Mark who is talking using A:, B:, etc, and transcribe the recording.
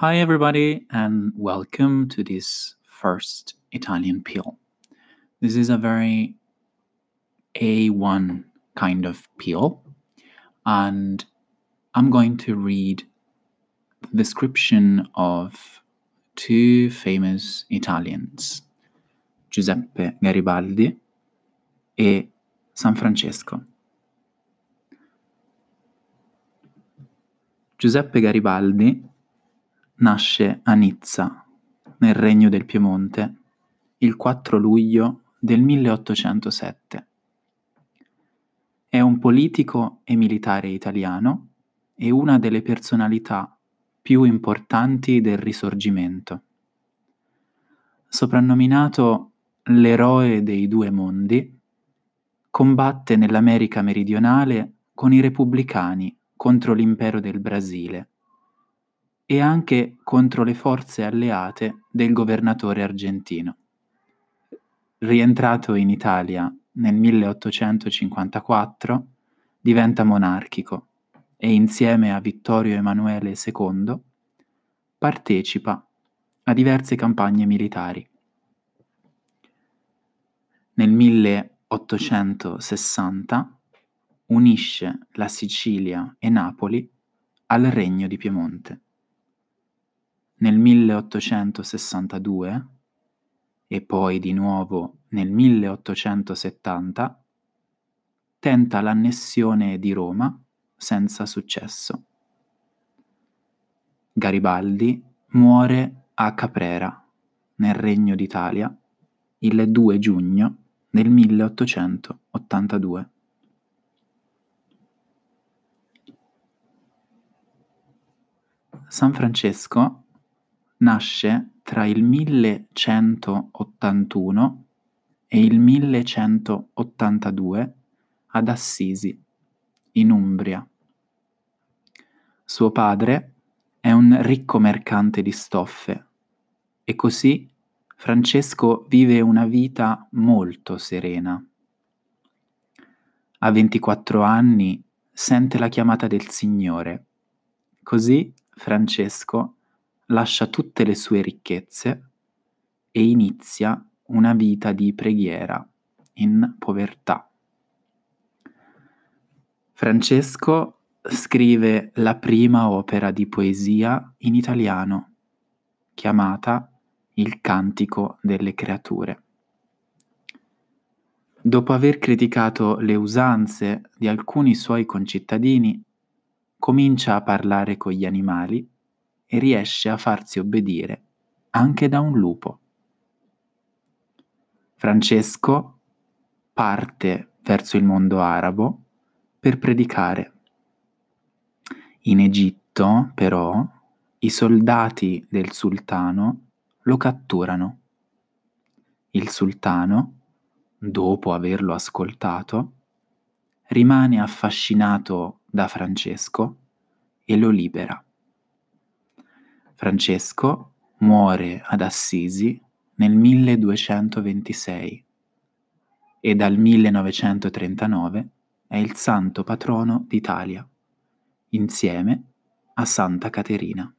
A: Hi, everybody, and welcome to this first Italian peel. This is a very A1 kind of peel, and I'm going to read the description of two famous Italians, Giuseppe Garibaldi e San Francesco. Giuseppe Garibaldi nasce a Nizza, nel Regno del Piemonte, il 4 luglio del 1807. È un politico e militare italiano e una delle personalità più importanti del Risorgimento. Soprannominato l'eroe dei due mondi, combatte nell'America meridionale con i repubblicani contro l'impero del Brasile e anche contro le forze alleate del governatore argentino. Rientrato in Italia nel 1854, diventa monarchico e insieme a Vittorio Emanuele II partecipa a diverse campagne militari. Nel 1860 unisce la Sicilia e Napoli al Regno di Piemonte. Nel 1862 e poi di nuovo nel 1870 tenta l'annessione di Roma senza successo. Garibaldi muore a Caprera, nel Regno d'Italia, il 2 giugno del 1882. San Francesco nasce tra il 1181 e il 1182 ad Assisi, in Umbria. Suo padre è un ricco mercante di stoffe e così Francesco vive una vita molto serena. A 24 anni sente la chiamata del Signore, così Francesco lascia tutte le sue ricchezze e inizia una vita di preghiera in povertà. Francesco scrive la prima opera di poesia in italiano, chiamata Il Cantico delle Creature. Dopo aver criticato le usanze di alcuni suoi concittadini, comincia a parlare con gli animali e riesce a farsi obbedire anche da un lupo. Francesco parte verso il mondo arabo per predicare. In Egitto, però, i soldati del sultano lo catturano. Il sultano, dopo averlo ascoltato, rimane affascinato da Francesco e lo libera. Francesco muore ad Assisi nel 1226 e dal 1939 è il santo patrono d'Italia, insieme a Santa Caterina.